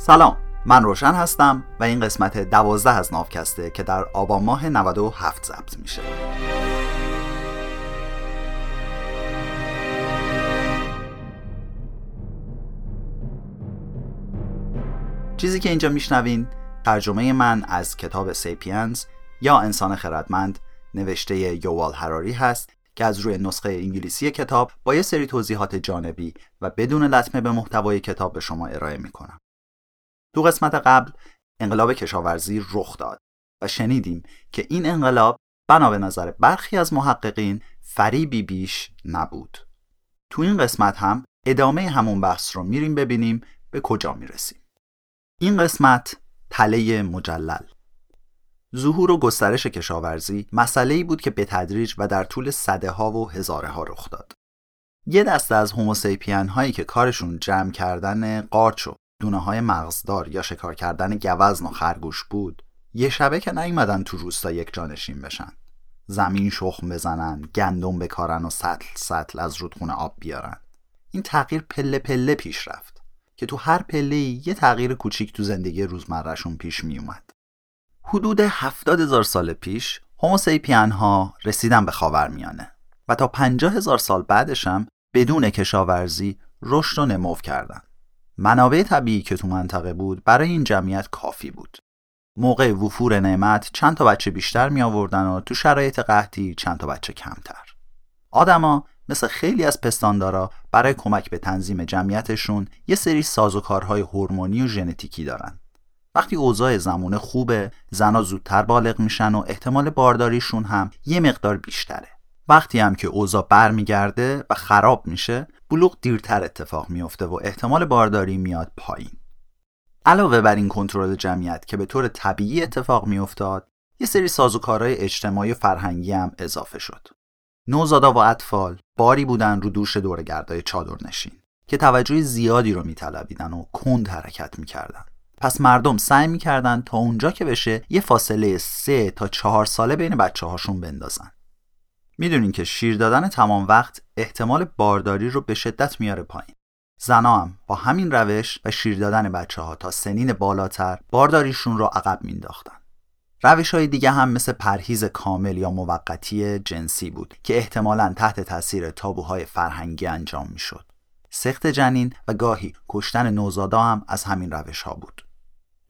سلام من روشن هستم و این قسمت دوازده از نافکسته که در آبان ماه 97 ضبط میشه چیزی که اینجا میشنوین ترجمه من از کتاب سیپینز یا انسان خردمند نوشته یووال هراری هست که از روی نسخه انگلیسی کتاب با یه سری توضیحات جانبی و بدون لطمه به محتوای کتاب به شما ارائه می‌کنم. تو قسمت قبل انقلاب کشاورزی رخ داد و شنیدیم که این انقلاب بنا به نظر برخی از محققین فریبی بیش نبود. تو این قسمت هم ادامه همون بحث رو میریم ببینیم به کجا می‌رسیم. این قسمت تله مجلل ظهور و گسترش کشاورزی مسئله ای بود که به تدریج و در طول صده ها و هزاره ها رخ داد. یه دسته از هوموسیپین هایی که کارشون جمع کردن قارچ و دونه های مغزدار یا شکار کردن گوزن و خرگوش بود یه شبه که نیومدن تو روستا یک جانشین بشن. زمین شخم بزنن گندم بکارن و سطل سطل از رودخونه آب بیارن. این تغییر پله پله پیش رفت که تو هر پله یه تغییر کوچیک تو زندگی روزمرهشون پیش می اومد حدود هفتاد هزار سال پیش هوموسیپین ها رسیدن به خاورمیانه و تا پنجاه هزار سال بعدش هم بدون کشاورزی رشد و نمو کردن. منابع طبیعی که تو منطقه بود برای این جمعیت کافی بود. موقع وفور نعمت چند تا بچه بیشتر می آوردن و تو شرایط قحطی چند تا بچه کمتر. آدما مثل خیلی از پستاندارا برای کمک به تنظیم جمعیتشون یه سری سازوکارهای هورمونی و ژنتیکی دارن. وقتی اوضاع زمونه خوبه زنا زودتر بالغ میشن و احتمال بارداریشون هم یه مقدار بیشتره. وقتی هم که اوضاع برمیگرده و خراب میشه بلوغ دیرتر اتفاق میفته و احتمال بارداری میاد پایین. علاوه بر این کنترل جمعیت که به طور طبیعی اتفاق میافتاد یه سری سازوکارهای اجتماعی و فرهنگی هم اضافه شد. نوزادا و اطفال باری بودن رو دوش دورگردای چادر نشین که توجه زیادی رو میطلبیدن و کند حرکت می‌کردن. پس مردم سعی می‌کردن تا اونجا که بشه یه فاصله سه تا چهار ساله بین بچه هاشون بندازن. می‌دونین که شیر دادن تمام وقت احتمال بارداری رو به شدت میاره پایین زنا هم با همین روش و شیر دادن بچه ها تا سنین بالاتر بارداریشون رو عقب مینداختن روش های دیگه هم مثل پرهیز کامل یا موقتی جنسی بود که احتمالا تحت تاثیر تابوهای فرهنگی انجام می‌شد. سخت جنین و گاهی کشتن نوزادا هم از همین روش ها بود.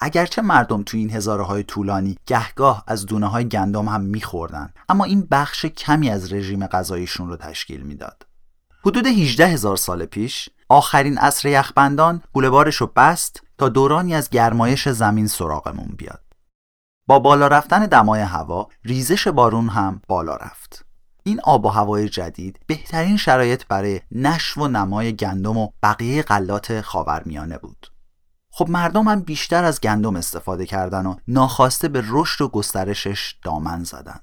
اگرچه مردم تو این هزاره های طولانی گهگاه از دونه های گندم هم میخوردن اما این بخش کمی از رژیم غذاییشون رو تشکیل می‌داد. حدود 18 هزار سال پیش آخرین عصر یخبندان بولوارش رو بست تا دورانی از گرمایش زمین سراغمون بیاد. با بالا رفتن دمای هوا ریزش بارون هم بالا رفت. این آب و هوای جدید بهترین شرایط برای نشو و نمای گندم و بقیه غلات خاورمیانه بود. خب مردم هم بیشتر از گندم استفاده کردن و ناخواسته به رشد و گسترشش دامن زدن.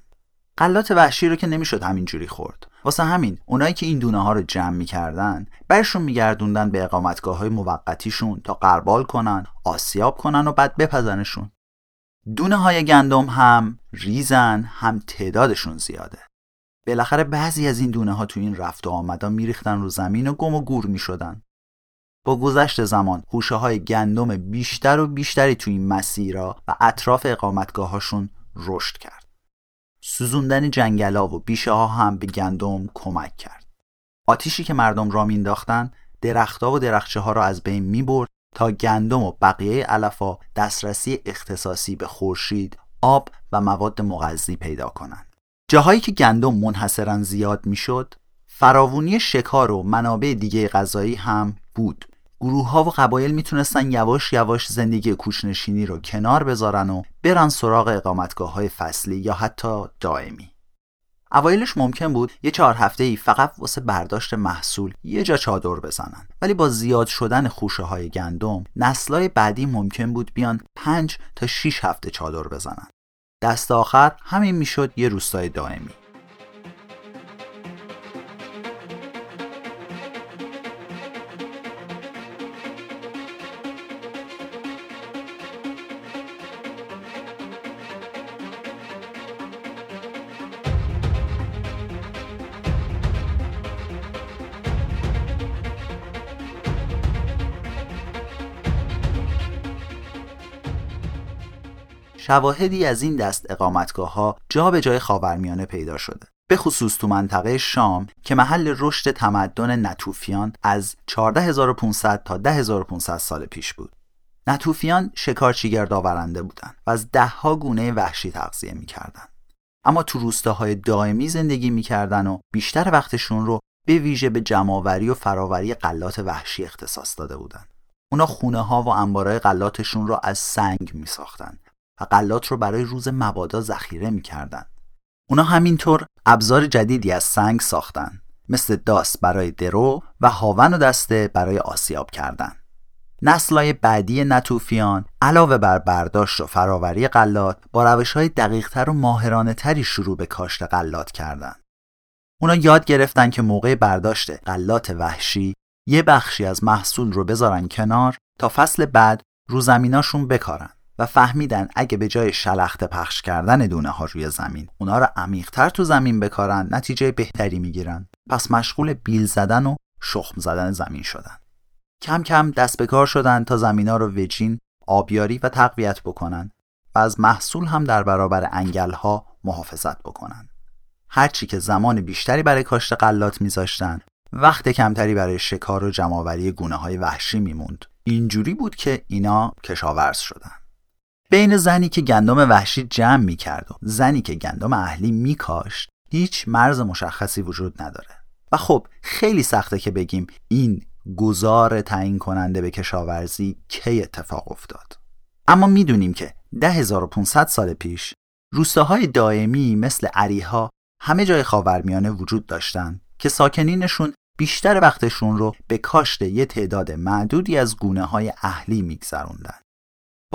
غلات وحشی رو که نمی‌شد همینجوری خورد. واسه همین اونایی که این دونه ها رو جمع می‌کردن برشون میگردوندن به اقامتگاه های موقتیشون تا قربال کنن آسیاب کنن و بعد بپزنشون. دونه های گندم هم ریزن هم تعدادشون زیاده. بالاخره بعضی از این دونه ها تو این رفت و آمدا میریختن رو زمین و گم و گور می‌شدن. با گذشت زمان خوشه های گندم بیشتر و بیشتری توی این مسیرها و اطراف اقامتگاهاشون رشد کرد. سوزوندن جنگلا و بیشه ها هم به گندم کمک کرد. آتیشی که مردم را مینداختن درختها و درخچه ها را از بین می برد تا گندم و بقیه علفا دسترسی اختصاصی به خورشید، آب و مواد مغذی پیدا کنند. جاهایی که گندم منحصرا زیاد می‌شد، فراوونی شکار و منابع دیگه غذایی هم بود گروه ها و قبایل می‌تونستن یواش یواش زندگی کوچنشینی رو کنار بذارن و برن سراغ اقامتگاه های فصلی یا حتی دائمی. اوایلش ممکن بود یه چهار هفته ای فقط واسه برداشت محصول یه جا چادر بزنن. ولی با زیاد شدن خوشه های گندم نسلای بعدی ممکن بود بیان پنج تا 6 هفته چادر بزنن. دست آخر همین می‌شد یه روستای دائمی. شواهدی از این دست اقامتگاه ها جا به جای خاورمیانه پیدا شده به خصوص تو منطقه شام که محل رشد تمدن نتوفیان از 14500 تا 10500 سال پیش بود. نتوفیان شکارچی گردآورنده بودند و از دهها گونه وحشی تغذیه می‌کردند. اما تو روستاهای دائمی زندگی می‌کردن و بیشتر وقتشون رو به ویژه به جمعآوری و فراوری غلات وحشی اختصاص داده بودند. اونا خونه ها و انبارای غلاتشون رو از سنگ می ساختن و غلات رو برای روز مبادا ذخیره می‌کردن. اونا همینطور ابزار جدیدی از سنگ ساختن مثل داس برای درو و هاون و دسته برای آسیاب کردن. نسلای بعدی نتوفیان علاوه بر برداشت و فراوری قلات با روش های دقیقتر و ماهرانه تری شروع به کاشت قلات کردن. اونا یاد گرفتن که موقع برداشت قلات وحشی یه بخشی از محصول رو بذارن کنار تا فصل بعد رو زمیناشون بکارن و فهمیدن اگه به جای شلخته پخش کردن دونه ها روی زمین اونا رو عمیقتر تو زمین بکارن نتیجه بهتری می‌گیرن. پس مشغول بیل زدن و شخم زدن زمین شدن. کم کم دست به کار شدن تا زمینا رو وجین آبیاری و تقویت بکنن و از محصول هم در برابر انگل ها محافظت بکنن. هرچی که زمان بیشتری برای کاشت قلات میذاشتن وقت کمتری برای شکار و جمعآوری گونه های وحشی میموند. اینجوری بود که اینا کشاورز شدن. بین زنی که گندم وحشی جمع می‌کرد و زنی که گندم اهلی میکاشت هیچ مرز مشخصی وجود نداره و خب خیلی سخته که بگیم این گذار تعیین کننده به کشاورزی کی اتفاق افتاد اما می‌دونیم که 10500 سال پیش روستاهای دائمی مثل عریها همه جای خاورمیانه وجود داشتند که ساکنینشون بیشتر وقتشون رو به کاشت یه تعداد معدودی از گونه های اهلی میگذروندن.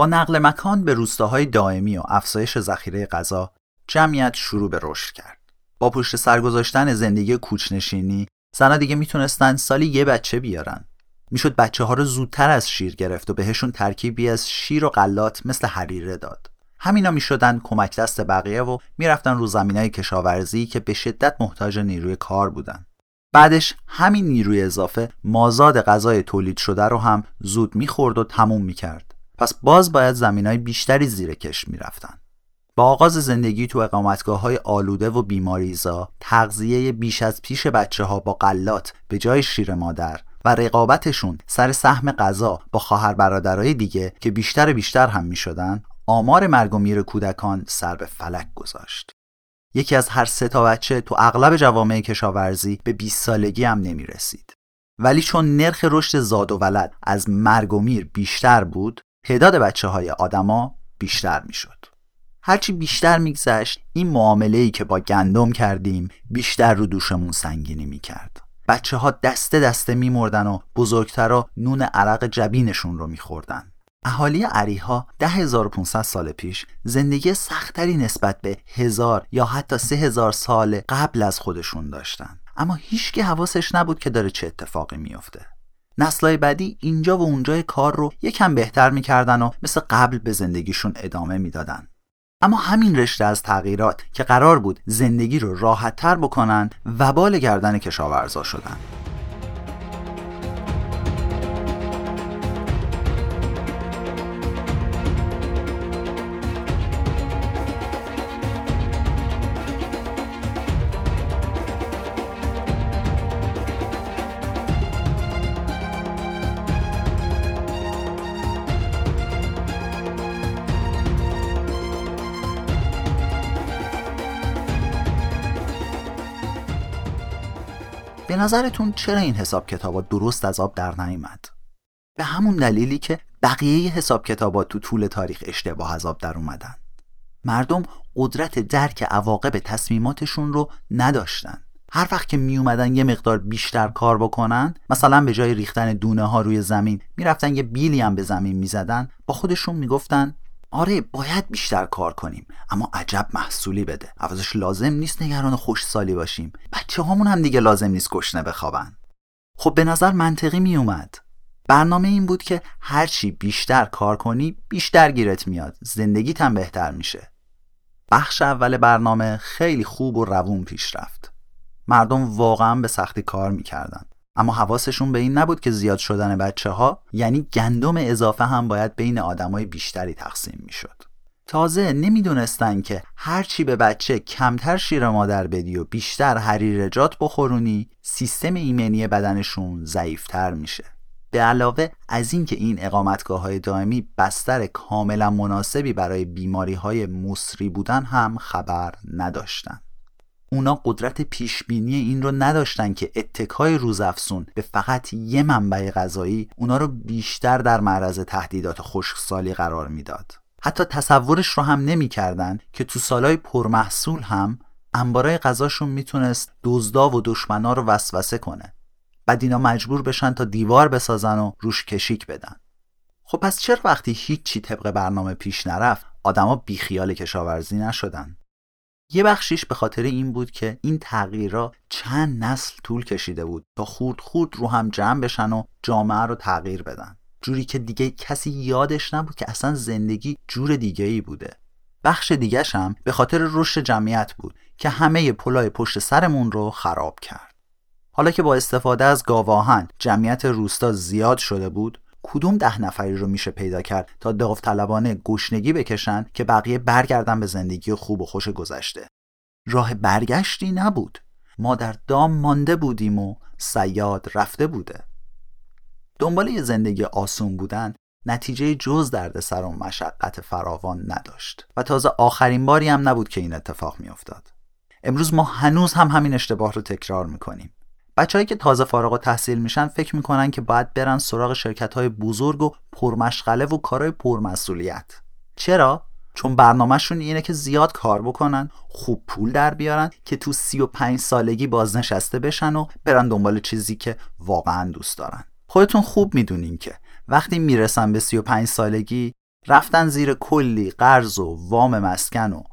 نقل مکان به روستاهای دائمی و افزایش ذخیره غذا جمعیت شروع به رشد کرد. با پشت سرگذاشتن زندگی کوچنشینی زنها دیگه می‌تونستن سالی یه بچه بیارن. می‌شد بچه ها رو زودتر از شیر گرفت و بهشون ترکیبی از شیر و غلات مثل حریره داد. همینا می‌شدن کمک دست بقیه و می‌رفتن رو زمینای کشاورزی که به شدت محتاج نیروی کار بودن. بعدش همین نیروی اضافه مازاد غذای تولید شده رو هم زود می‌خورد و تموم می‌کرد. پس باز باید زمینای بیشتری زیر کش می‌رفتن. با آغاز زندگی تو اقامتگاه های آلوده و بیماریزا تغذیه بیش از پیش بچه ها با قلات به جای شیر مادر و رقابتشون سر سهم غذا با خواهر برادرای دیگه که بیشتر بیشتر هم می شدن آمار مرگ و میر کودکان سر به فلک گذاشت. یکی از هر سه تا بچه تو اغلب جوامع کشاورزی به 20 سالگی هم نمی رسید. ولی چون نرخ رشد زاد و ولد از مرگ و میر بیشتر بود، تعداد بچه های آدما بیشتر می شد. هرچی بیشتر میگذشت این معامله ای که با گندم کردیم بیشتر رو دوشمون سنگینی می‌کرد. بچه ها دسته دسته میمردن و بزرگترا نون عرق جبینشون رو میخوردن. اهالی عریها 10500 سال پیش زندگی سختری نسبت به هزار یا حتی سه هزار سال قبل از خودشون داشتن. اما هیچکی حواسش نبود که داره چه اتفاقی میافته. نسلای بعدی اینجا و اونجای کار رو یکم بهتر می‌کردن و مثل قبل به زندگیشون ادامه می‌دادن. اما همین رشته از تغییرات که قرار بود زندگی رو راحتتر بکنن وبال گردن کشاورزا شدن. به نظرتون چرا این حساب کتابات درست از آب در نیامد؟ به همون دلیلی که بقیه حساب کتابات تو طول تاریخ اشتباه از آب در اومدن. مردم قدرت درک عواقب تصمیماتشون رو نداشتن. هر وقت که می اومدن یه مقدار بیشتر کار بکنن مثلا به جای ریختن دونه ها روی زمین می‌رفتن یه بیلی هم به زمین می‌زدن با خودشون می‌گفتن آره باید بیشتر کار کنیم اما عجب محصولی بده. عوضش لازم نیست نگران خوش سالی باشیم. بچه هامون هم دیگه لازم نیست گشنه بخوابن. خب به نظر منطقی می اومد برنامه این بود که هرچی بیشتر کار کنی بیشتر گیرت میاد. زندگیت هم بهتر میشه. بخش اول برنامه خیلی خوب و روون پیش رفت مردم واقعا به سختی کار می‌کردن. اما حواسشون به این نبود که زیاد شدن بچه ها یعنی گندم اضافه هم باید بین آدمای بیشتری تقسیم می‌شد. تازه نمی‌دونستن که هرچی به بچه کمتر شیر مادر بدی و بیشتر حریرجات بخورونی سیستم ایمنی بدنشون ضعیفتر میشه. به علاوه از اینکه این اقامتگاه های دائمی بستر کاملا مناسبی برای بیماری های مصری بودن هم خبر نداشتن. اونا قدرت پیشبینی این رو نداشتن که اتکای روزافزون به فقط یه منبع غذایی اونا رو بیشتر در معرض تهدیدات خشکسالی قرار می‌داد. حتی تصورش رو هم نمی‌کردن که تو سالهای پرمحصول هم انبارای غذاشون می‌تونست دزدا و دشمنا رو وسوسه کنه. بعد اینا مجبور بشن تا دیوار بسازن و روش کشیک بدن. خب پس چرا وقتی هیچی طبق برنامه پیش نرفت آدما بیخیال کشاورزی نشدن؟ یه بخشیش به خاطر این بود که این تغییرها چند نسل طول کشیده بود تا خورد خورد رو هم جمع بشن و جامعه رو تغییر بدن. جوری که دیگه کسی یادش نبود که اصلا زندگی جور دیگه ای بوده. بخش دیگهش هم به خاطر رشد جمعیت بود که همه پلای پشت سرمون رو خراب کرد. حالا که با استفاده از گاواهن جمعیت روستا زیاد شده بود کدوم ده نفری رو میشه پیدا کرد تا داوطلبانه گشنگی بکشن که بقیه برگردن به زندگی خوب و خوش گذشته؟ راه برگشتی نبود. ما در دام مانده بودیم و سیاد رفته بوده. دنبال یه زندگی آسون بودن نتیجه جز دردسر و مشقت فراوان نداشت و تازه آخرین باری هم نبود که این اتفاق میافتاد. امروز ما هنوز هم همین اشتباه رو تکرار می‌کنیم. بچههایی که تازه فارغ و تحصیل میشن فکر می‌کنن که باید برن سراغ شرکت های بزرگ و پرمشغله و کارهای پرمسئولیت. چرا؟ چون برنامهشون اینه که زیاد کار بکنن خوب پول در بیارن که تو سی و پنج سالگی بازنشسته بشن و برن دنبال چیزی که واقعا دوست دارن. خودتون خوب می‌دونین که وقتی می‌رسن به 35 سالگی رفتن زیر کلی قرض و وام مسکن و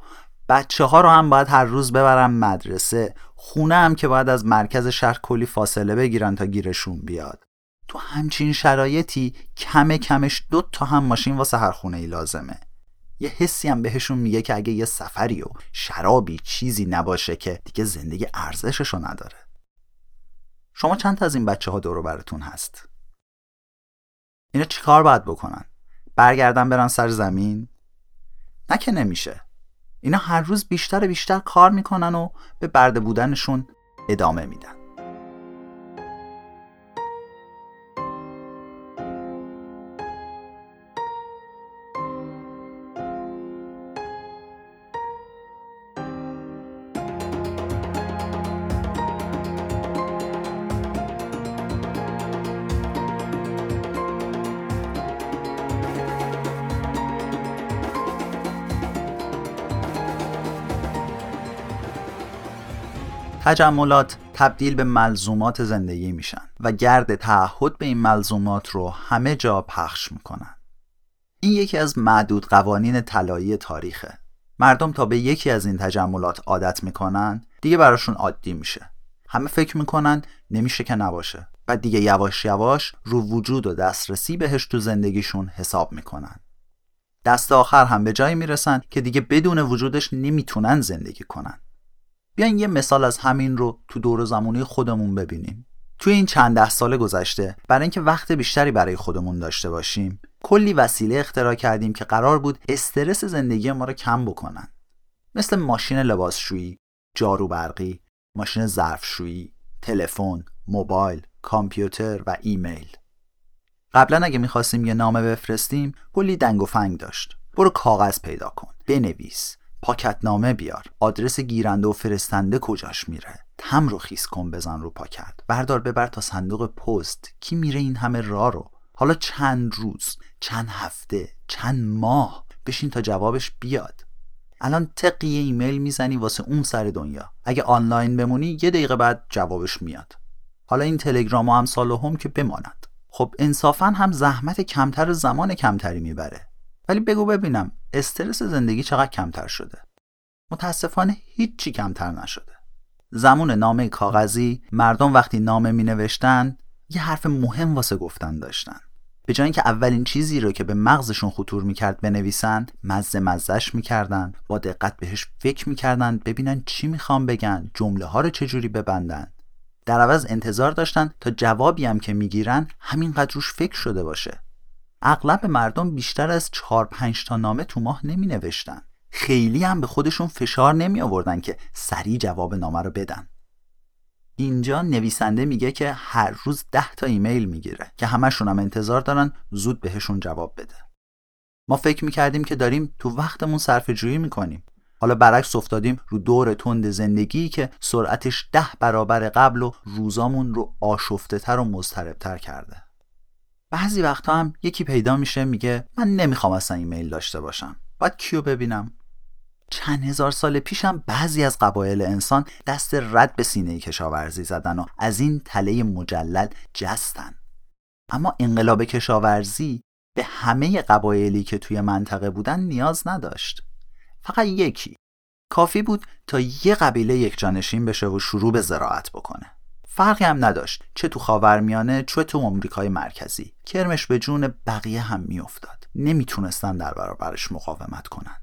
بچه ها رو هم باید هر روز ببرن مدرسه خونه هم که باید از مرکز شهر کلی فاصله بگیرن تا گیرشون بیاد. تو همچین شرایطی کم کمش دو تا هم ماشین واسه هر خونه ای لازمه. یه حسی هم بهشون میگه که اگه یه سفری و شرابی چیزی نباشه که دیگه زندگی ارزششو نداره. شما چند تا از این بچه ها دورو براتون هست؟ اینا چیکار باید بکنن؟ برگردن برن سر زمین؟ نه که نمیشه. اینا هر روز بیشتر بیشتر کار می‌کنن و به برده بودنشون ادامه میدن. تجملات تبدیل به ملزومات زندگی میشن و گرد تعهد به این ملزومات رو همه جا پخش می‌کنن. این یکی از معدود قوانین طلایی تاریخه. مردم تا به یکی از این تجملات عادت می‌کنن دیگه براشون عادی میشه. همه فکر می‌کنن نمیشه که نباشه. و دیگه یواش یواش رو وجود و دسترسی بهش تو زندگیشون حساب می‌کنن. دست آخر هم به جایی می‌رسن که دیگه بدون وجودش نمی‌تونن زندگی کنن. بیاین یه مثال از همین رو تو دور زمانی خودمون ببینیم توی این چند ده سال گذشته برای اینکه وقت بیشتری برای خودمون داشته باشیم کلی وسیله اختراع کردیم که قرار بود استرس زندگی ما رو کم بکنن مثل ماشین لباسشویی، جارو برقی، ماشین ظرفشویی، تلفن، موبایل، کامپیوتر و ایمیل. قبلا اگه می‌خواستیم یه نامه بفرستیم کلی دنگ و فنگ داشت. برو کاغذ پیدا کن، بنویس، پاکتنامه بیار. آدرس گیرنده و فرستنده کجاش میره؟ تم رو خیس کن بزن رو پاکت. بردار ببر تا صندوق پست. کی میره این همه راه رو؟ حالا چند روز چند هفته چند ماه؟ بشین تا جوابش بیاد. الان تقی ایمیل می‌زنی واسه اون سر دنیا. اگه آنلاین بمونی یه دقیقه بعد جوابش میاد. حالا این تلگرام و امثال هم که بماند. خب انصافا هم زحمت کمتر زمان کمتری می‌بره. ولی بگو ببینم استرس زندگی چقدر کمتر شده؟ متاسفانه هیچی کمتر نشده. زمان نامه کاغذی مردم وقتی نامه می نوشتن یه حرف مهم واسه گفتن داشتن. به جای اینکه اولین چیزی رو که به مغزشون خطور می‌کرد بنویسن مزه مزهش می‌کردن با دقت بهش فکر می‌کردن ببینن چی می‌خوام بگن جمله ها رو چجوری ببندن. در عوض انتظار داشتن تا جوابی هم که می‌گیرن همینقدر روش فکر شده باشه. اغلب مردم بیشتر از 4 5 تا نامه تو ماه نمی نوشتن خیلی هم به خودشون فشار نمی آوردن که سریع جواب نامه رو بدن. اینجا نویسنده میگه که هر روز ده تا ایمیل می‌گیره که همشون هم انتظار دارن زود بهشون جواب بده. ما فکر می‌کردیم که داریم تو وقتمون صرف جویی می‌کنیم. حالا برعکس افتادیم رو دور تند زندگی که سرعتش ده برابر قبل و روزامون رو آشفته تر و مضطربتر کرده. بعضی وقتا هم یکی پیدا میشه میگه من نمی‌خوام اصلا ایمیل داشته باشم. باید کیو ببینم؟ چند هزار سال پیشم بعضی از قبایل انسان دست رد به سینه کشاورزی زدن و از این تله مجلل جستن. اما انقلاب کشاورزی به همه قبایلی که توی منطقه بودن نیاز نداشت. فقط یکی. کافی بود تا یه قبیله یک جانشین بشه و شروع به زراعت بکنه. فرقی هم نداشت. چه تو خاورمیانه چه تو آمریکای مرکزی. کرمش به جون بقیه هم میافتاد. نمی‌تونستن در برابرش مقاومت کنن.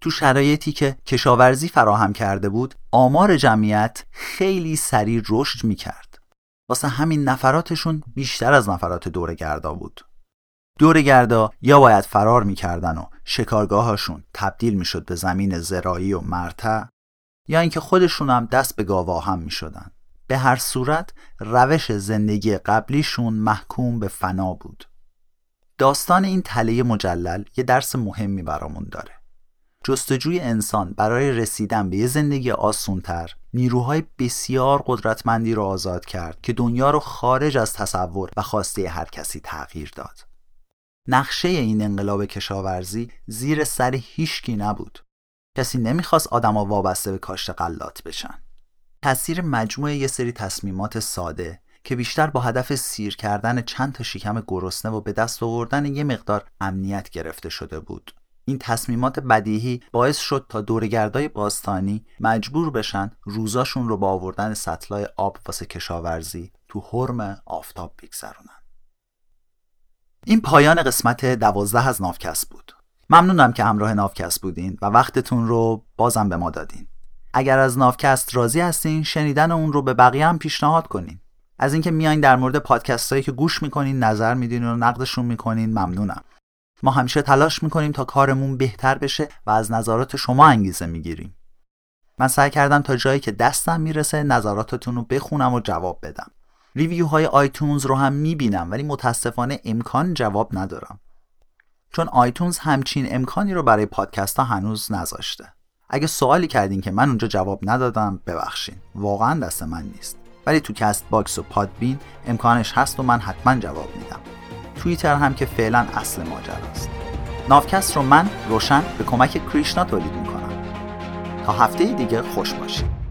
تو شرایطی که کشاورزی فراهم کرده بود آمار جمعیت خیلی سریع رشد می‌کرد. واسه همین نفراتشون بیشتر از نفرات دورگردا بود. دورگردا یا باید فرار می‌کردن و شکارگاهاشون تبدیل می‌شد به زمین زراعی و مرتع یا اینکه خودشون هم دست به گاوا هم می‌شدن. به هر صورت روش زندگی قبلیشون محکوم به فنا بود داستان این تله مجلل یه درس مهمی برامون داره جستجوی انسان برای رسیدن به یه زندگی آسونتر نیروهای بسیار قدرتمندی رو آزاد کرد که دنیا رو خارج از تصور و خواسته هر کسی تغییر داد. نقشه این انقلاب کشاورزی زیر سر هیشکی نبود. کسی نمی‌خواست آدما وابسته به کاشت غلات بشن. تاثیر مجموعه یه سری تصمیمات ساده که بیشتر با هدف سیر کردن چند تا شکم گرسنه و به دست آوردن یه مقدار امنیت گرفته شده بود. این تصمیمات بدیهی باعث شد تا دورگردای باستانی مجبور بشن روزاشون رو با آوردن سطلای آب واسه کشاورزی تو حرم آفتاب بگذرونن. این پایان قسمت دوازده از نافکست بود. ممنونم که همراه نافکست بودین و وقتتون رو بازم به ما دادین. اگر از نافکست راضی هستین شنیدن اون رو به بقیه هم پیشنهاد کنین. از اینکه میایین در مورد پادکست هایی که گوش می‌کنین نظر میدین و نقدشون می‌کنین ممنونم. ما همیشه تلاش می‌کنیم تا کارمون بهتر بشه و از نظرات شما انگیزه می‌گیریم. من سعی کردم تا جایی که دستم می‌رسه نظراتتون رو بخونم و جواب بدم. ریویو های آیتونز رو هم می‌بینم ولی متاسفانه امکان جواب ندارم. چون iTunes همچین امکانی رو برای پادکست ها هنوز نذاشته. اگه سوالی کردین که من اونجا جواب ندادم ببخشین. واقعا دست من نیست. ولی تو Castbox و Podbean امکانش هست و من حتما جواب میدم. توییتر هم که فعلا اصل ماجراست. نافکست رو من روشن به کمک کریشنا تولید می‌کنم. تا هفته دیگه خوش باشید